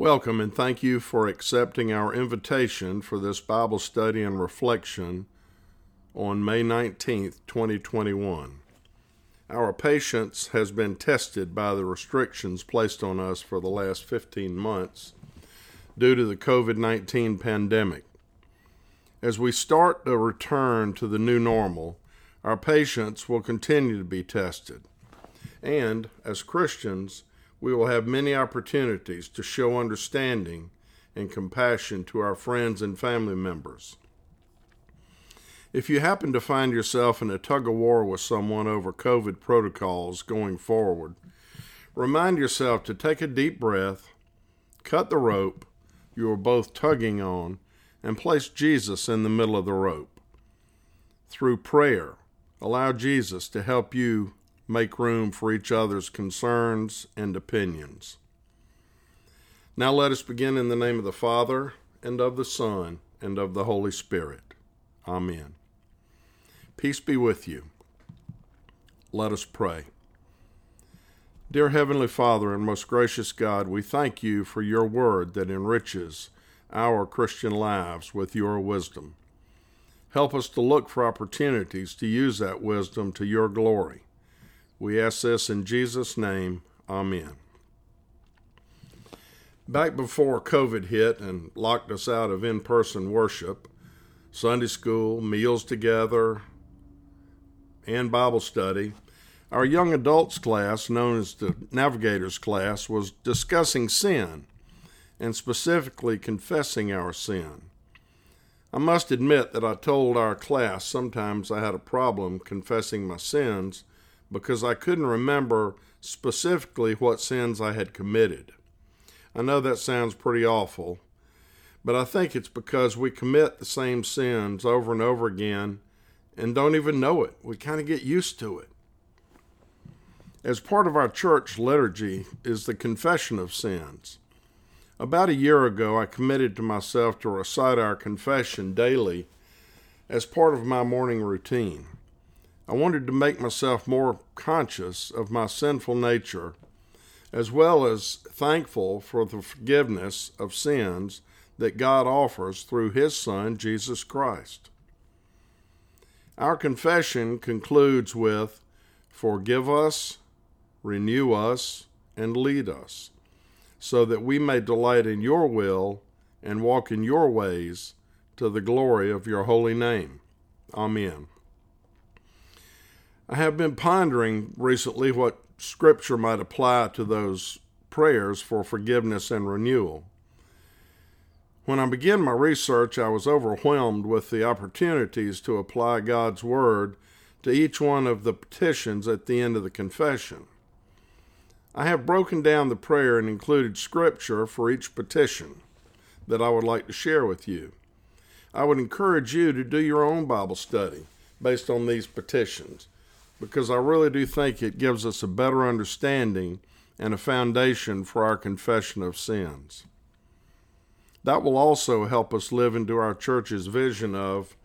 Welcome and thank you for accepting our invitation for this Bible study and reflection on May 19th, 2021. Our patience has been tested by the restrictions placed on us for the last 15 months due to the COVID 19 pandemic. As we start the return to the new normal, our patience will continue to be tested. And as Christians, we will have many opportunities to show understanding and compassion to our friends and family members. If you happen to find yourself in a tug of war with someone over COVID protocols going forward, remind yourself to take a deep breath, cut the rope you are both tugging on, and place Jesus in the middle of the rope. Through prayer, allow Jesus to help you make room for each other's concerns and opinions. Now let us begin in the name of the Father, and of the Son, and of the Holy Spirit. Amen. Peace be with you. Let us pray. Dear Heavenly Father and most gracious God, we thank you for your word that enriches our Christian lives with your wisdom. Help us to look for opportunities to use that wisdom to your glory. We ask this in Jesus' name. Amen. Back before COVID hit and locked us out of in person worship, Sunday school, meals together, and Bible study, our young adults class, known as the Navigators class, was discussing sin and specifically confessing our sin. I must admit that I told our class sometimes I had a problem confessing my sins because I couldn't remember specifically what sins I had committed. I know that sounds pretty awful, but I think it's because we commit the same sins over and over again and don't even know it. We kind of get used to it. As part of our church liturgy is the confession of sins. About a year ago, I committed to myself to recite our confession daily as part of my morning routine. I wanted to make myself more conscious of my sinful nature, as well as thankful for the forgiveness of sins that God offers through His Son, Jesus Christ. Our confession concludes with Forgive us, renew us, and lead us, so that we may delight in your will and walk in your ways to the glory of your holy name. Amen. I have been pondering recently what Scripture might apply to those prayers for forgiveness and renewal. When I began my research, I was overwhelmed with the opportunities to apply God's Word to each one of the petitions at the end of the confession. I have broken down the prayer and included Scripture for each petition that I would like to share with you. I would encourage you to do your own Bible study based on these petitions because I really do think it gives us a better understanding and a foundation for our confession of sins. That will also help us live into our church's vision of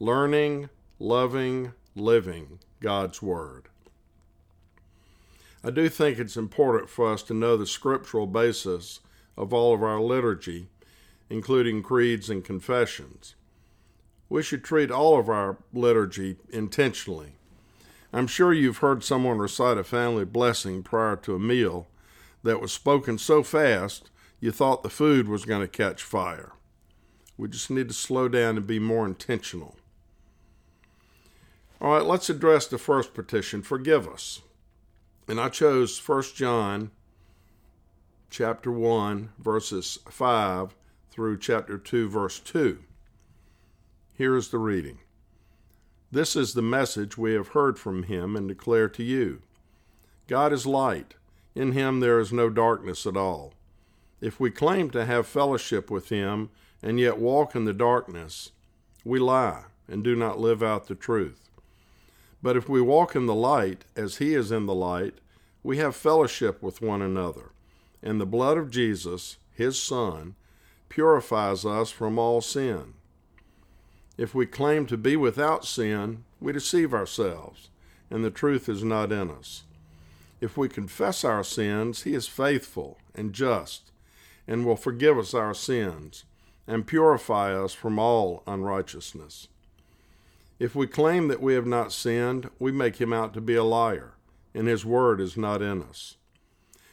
learning, loving, living God's Word. I do think it's important for us to know the scriptural basis of all of our liturgy, including creeds and confessions. We should treat all of our liturgy intentionally I'm sure you've heard someone recite a family blessing prior to a meal that was spoken so fast you thought the food was going to catch fire. We just need to slow down and be more intentional. All right, let's address the first petition, forgive us. And I chose 1 John chapter 1 verses 5 through chapter 2 verse 2. Here is the reading. This is the message we have heard from him and declare to you God is light, in him there is no darkness at all. If we claim to have fellowship with him and yet walk in the darkness, we lie and do not live out the truth. But if we walk in the light as he is in the light, we have fellowship with one another, and the blood of Jesus, his Son, purifies us from all sin. If we claim to be without sin, we deceive ourselves, and the truth is not in us. If we confess our sins, He is faithful and just, and will forgive us our sins and purify us from all unrighteousness. If we claim that we have not sinned, we make him out to be a liar, and his word is not in us.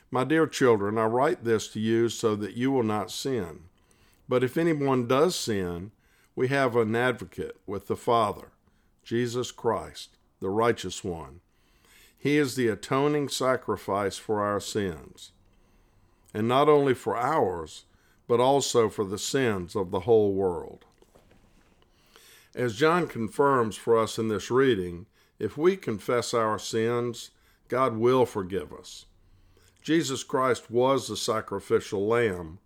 My dear children, I write this to you so that you will not sin. But if anyone does sin, we have an advocate with the Father, Jesus Christ, the righteous one. He is the atoning sacrifice for our sins, and not only for ours, but also for the sins of the whole world. As John confirms for us in this reading, if we confess our sins, God will forgive us. Jesus Christ was the sacrificial lamb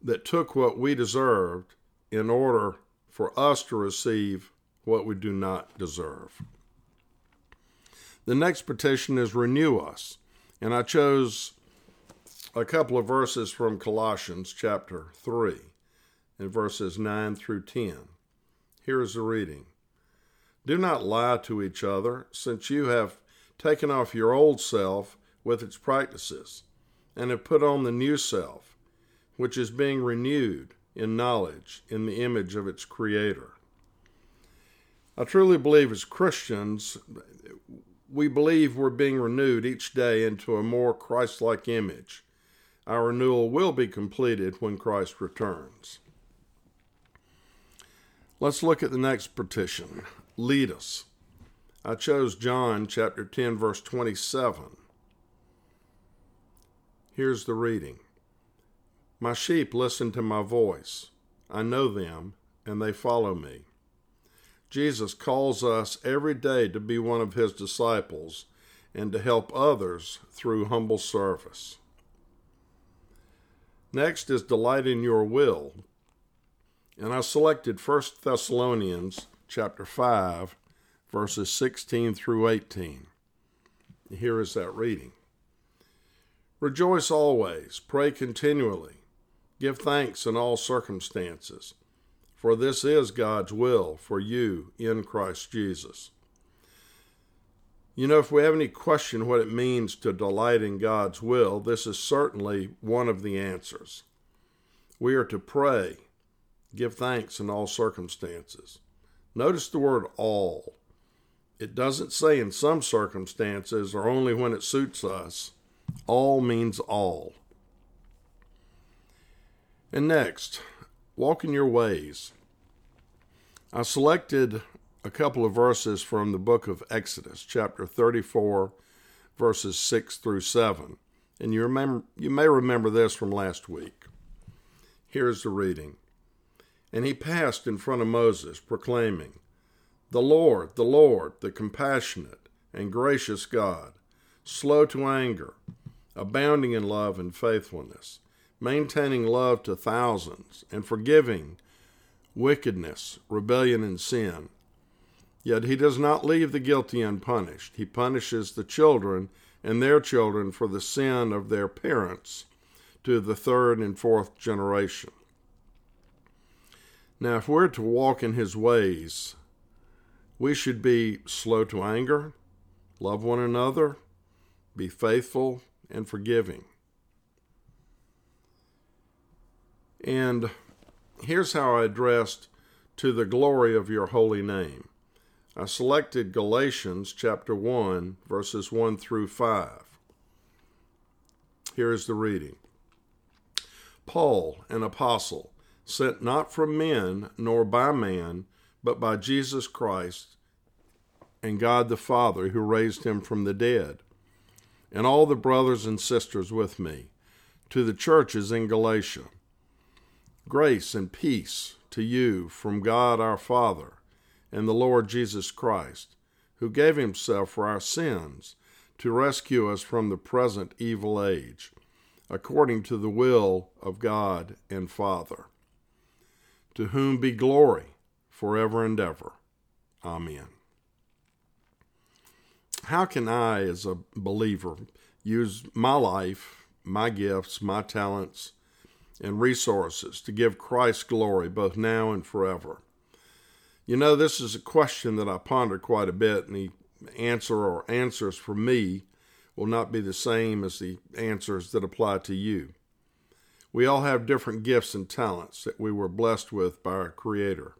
that took what we deserved in order for us to receive what we do not deserve. The next petition is renew us. And I chose a couple of verses from Colossians chapter 3 and verses 9 through 10. Here is the reading Do not lie to each other, since you have taken off your old self with its practices, and have put on the new self, which is being renewed in knowledge in the image of its Creator. I truly believe as Christians, we believe we're being renewed each day into a more Christ like image. Our renewal will be completed when Christ returns. Let's look at the next petition. Lead us. I chose John chapter 10, verse 27. Here's the reading My sheep listen to my voice. I know them, and they follow me. Jesus calls us every day to be one of his disciples and to help others through humble service. Next is delight in your will, and I selected 1 Thessalonians chapter 5 verses 16 through 18. Here is that reading. Rejoice always, pray continually, give thanks in all circumstances, for this is God's will for you in Christ Jesus. You know, if we have any question what it means to delight in God's will, this is certainly one of the answers. We are to pray Give thanks in all circumstances. Notice the word all. It doesn't say in some circumstances or only when it suits us. All means all. And next, walk in your ways. I selected a couple of verses from the book of Exodus, chapter 34, verses 6 through 7. And you, remember, you may remember this from last week. Here's the reading. And he passed in front of Moses, proclaiming, The Lord, the Lord, the compassionate and gracious God, slow to anger, abounding in love and faithfulness, maintaining love to thousands, and forgiving wickedness, rebellion, and sin. Yet he does not leave the guilty unpunished. He punishes the children and their children for the sin of their parents to the third and fourth generation. Now, if we're to walk in his ways, we should be slow to anger, love one another, be faithful and forgiving. And here's how I addressed to the glory of your holy name. I selected Galatians chapter 1, verses 1 through 5. Here is the reading Paul, an apostle, sent not from men nor by man, but by Jesus Christ and God the Father who raised him from the dead, and all the brothers and sisters with me, to the churches in Galatia. Grace and peace to you from God our Father and the Lord Jesus Christ, who gave himself for our sins to rescue us from the present evil age, according to the will of God and Father to whom be glory forever and ever. Amen. How can I, as a believer, use my life, my gifts, my talents, and resources to give Christ glory both now and forever? You know, this is a question that I ponder quite a bit, and the answer or answers for me will not be the same as the answers that apply to you. We all have different gifts and talents that we were blessed with by our Creator.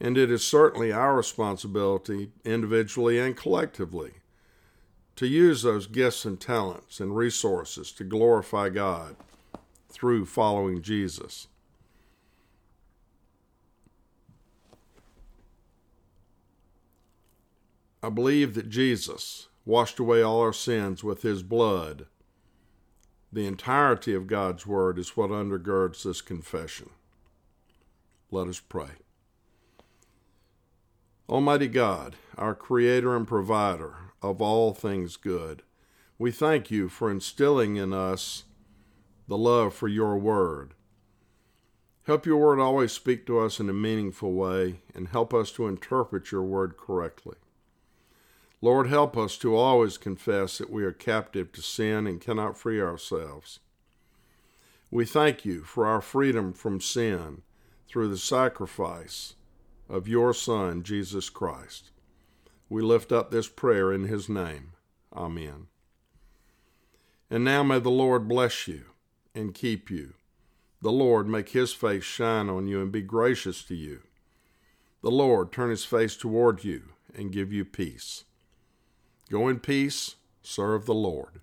And it is certainly our responsibility, individually and collectively, to use those gifts and talents and resources to glorify God through following Jesus. I believe that Jesus washed away all our sins with his blood. The entirety of God's word is what undergirds this confession. Let us pray. Almighty God, our Creator and Provider of all things good, we thank you for instilling in us the love for your word. Help your word always speak to us in a meaningful way and help us to interpret your word correctly. Lord, help us to always confess that we are captive to sin and cannot free ourselves. We thank you for our freedom from sin through the sacrifice of your Son, Jesus Christ. We lift up this prayer in his name. Amen. And now may the Lord bless you and keep you. The Lord make his face shine on you and be gracious to you. The Lord turn his face toward you and give you peace. Go in peace, serve the Lord.